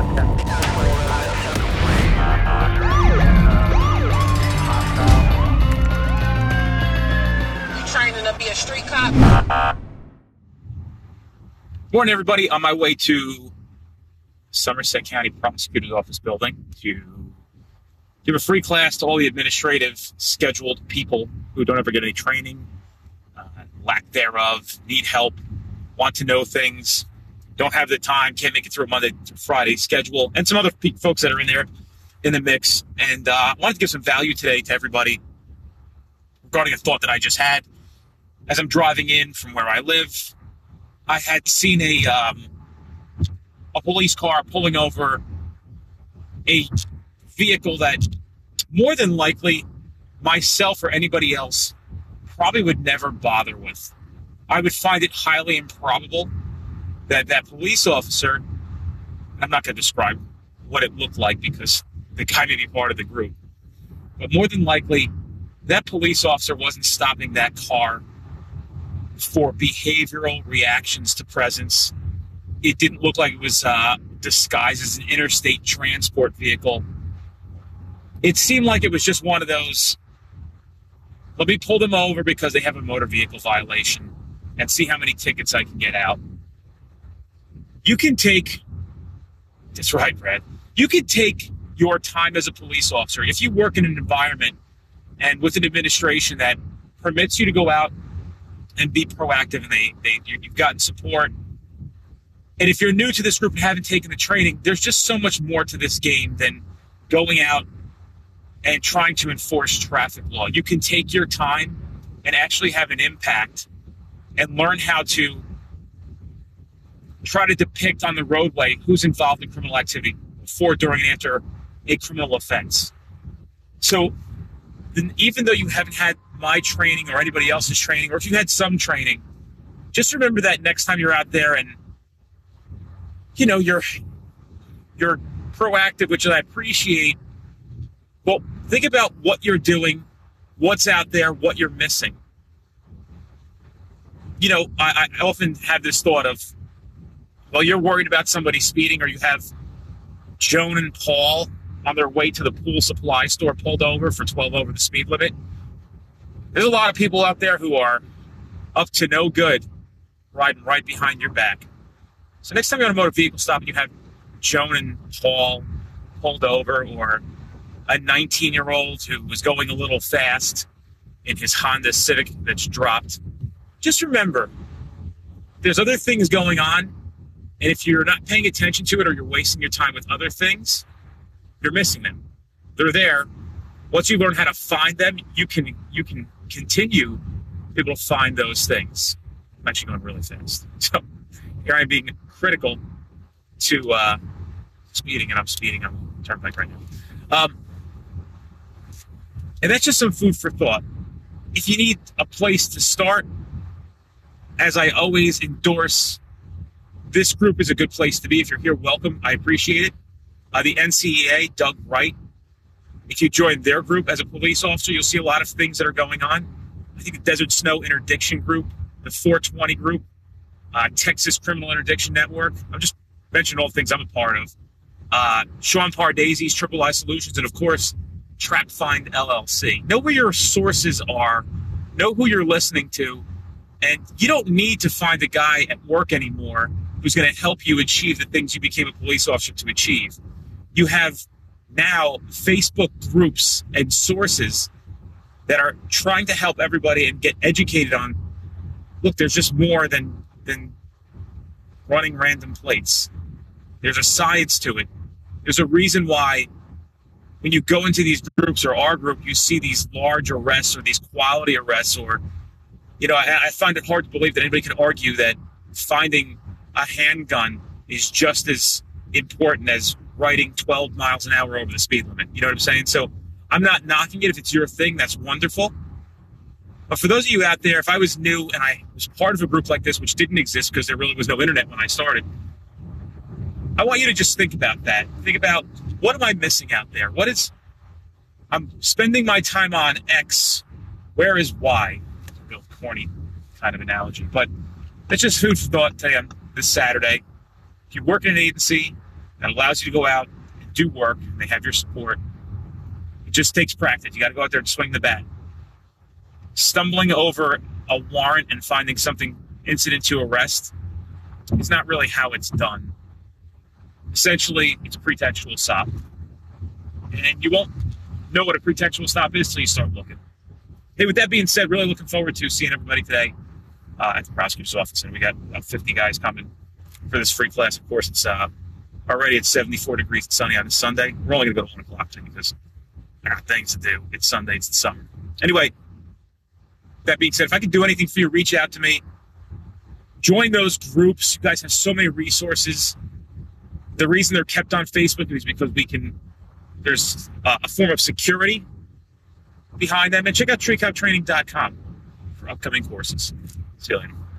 You training to be a street cop? Morning, everybody. On my way to Somerset County Prosecutor's Office building to give a free class to all the administrative scheduled people who don't ever get any training, uh, lack thereof, need help, want to know things, don't have the time, can't make it through a Monday to Friday schedule, and some other folks that are in there in the mix. And uh, I wanted to give some value today to everybody regarding a thought that I just had as I'm driving in from where I live. I had seen a um, a police car pulling over a vehicle that more than likely myself or anybody else probably would never bother with. I would find it highly improbable that that police officer, I'm not going to describe what it looked like because the guy may be part of the group, but more than likely, that police officer wasn't stopping that car for behavioral reactions to presence. It didn't look like it was uh, disguised as an interstate transport vehicle. It seemed like it was just one of those. Let me pull them over because they have a motor vehicle violation and see how many tickets I can get out. You can take, that's right, Brad. You can take your time as a police officer if you work in an environment and with an administration that permits you to go out and be proactive and they, they you've gotten support and if you're new to this group and haven't taken the training there's just so much more to this game than going out and trying to enforce traffic law you can take your time and actually have an impact and learn how to try to depict on the roadway who's involved in criminal activity before during and after a criminal offense so then even though you haven't had my training or anybody else's training, or if you had some training, just remember that next time you're out there and you know you're you're proactive, which I appreciate. Well, think about what you're doing, what's out there, what you're missing. You know, I, I often have this thought of, well, you're worried about somebody speeding, or you have Joan and Paul on their way to the pool supply store pulled over for 12 over the speed limit. There's a lot of people out there who are up to no good riding right behind your back. So next time you're on a motor vehicle stop and you have Joan and Paul pulled over or a 19 year old who was going a little fast in his Honda Civic that's dropped, just remember there's other things going on. And if you're not paying attention to it or you're wasting your time with other things, you're missing them. They're there. Once you learn how to find them, you can you can continue to be able to find those things. I'm actually going really fast. So here I'm being critical to uh, speeding, and I'm speeding the turnpike right now. Um, and that's just some food for thought. If you need a place to start, as I always endorse, this group is a good place to be. If you're here, welcome. I appreciate it. Uh, the NCEA, Doug Wright. If you join their group as a police officer, you'll see a lot of things that are going on. I think the Desert Snow Interdiction Group, the 420 Group, uh, Texas Criminal Interdiction Network. I'm just mentioning all the things I'm a part of. Uh, Sean Pardaisy's Triple I Solutions, and of course, Trap Find LLC. Know where your sources are, know who you're listening to, and you don't need to find a guy at work anymore who's going to help you achieve the things you became a police officer to achieve. You have now Facebook groups and sources that are trying to help everybody and get educated on look, there's just more than than running random plates. There's a science to it. There's a reason why when you go into these groups or our group, you see these large arrests or these quality arrests, or you know, I, I find it hard to believe that anybody can argue that finding a handgun is just as important as riding 12 miles an hour over the speed limit. You know what I'm saying? So I'm not knocking it. If it's your thing, that's wonderful. But for those of you out there, if I was new and I was part of a group like this, which didn't exist because there really was no internet when I started, I want you to just think about that. Think about what am I missing out there? What is, I'm spending my time on X. Where is Y? Real corny kind of analogy. But that's just food for thought today on this Saturday. If you work in an agency, that allows you to go out and do work. and They have your support. It just takes practice. You got to go out there and swing the bat. Stumbling over a warrant and finding something incident to arrest is not really how it's done. Essentially, it's a pretextual stop. And you won't know what a pretextual stop is till you start looking. Hey, with that being said, really looking forward to seeing everybody today uh, at the prosecutor's office. And we got about 50 guys coming for this free class. Of course, it's uh, already at 74 degrees and sunny on a Sunday. We're only going to go to 1 o'clock today because I got things to do. It's Sunday, it's the summer. Anyway, that being said, if I can do anything for you, reach out to me. Join those groups. You guys have so many resources. The reason they're kept on Facebook is because we can, there's uh, a form of security behind them. And check out streetcoptraining.com for upcoming courses. See.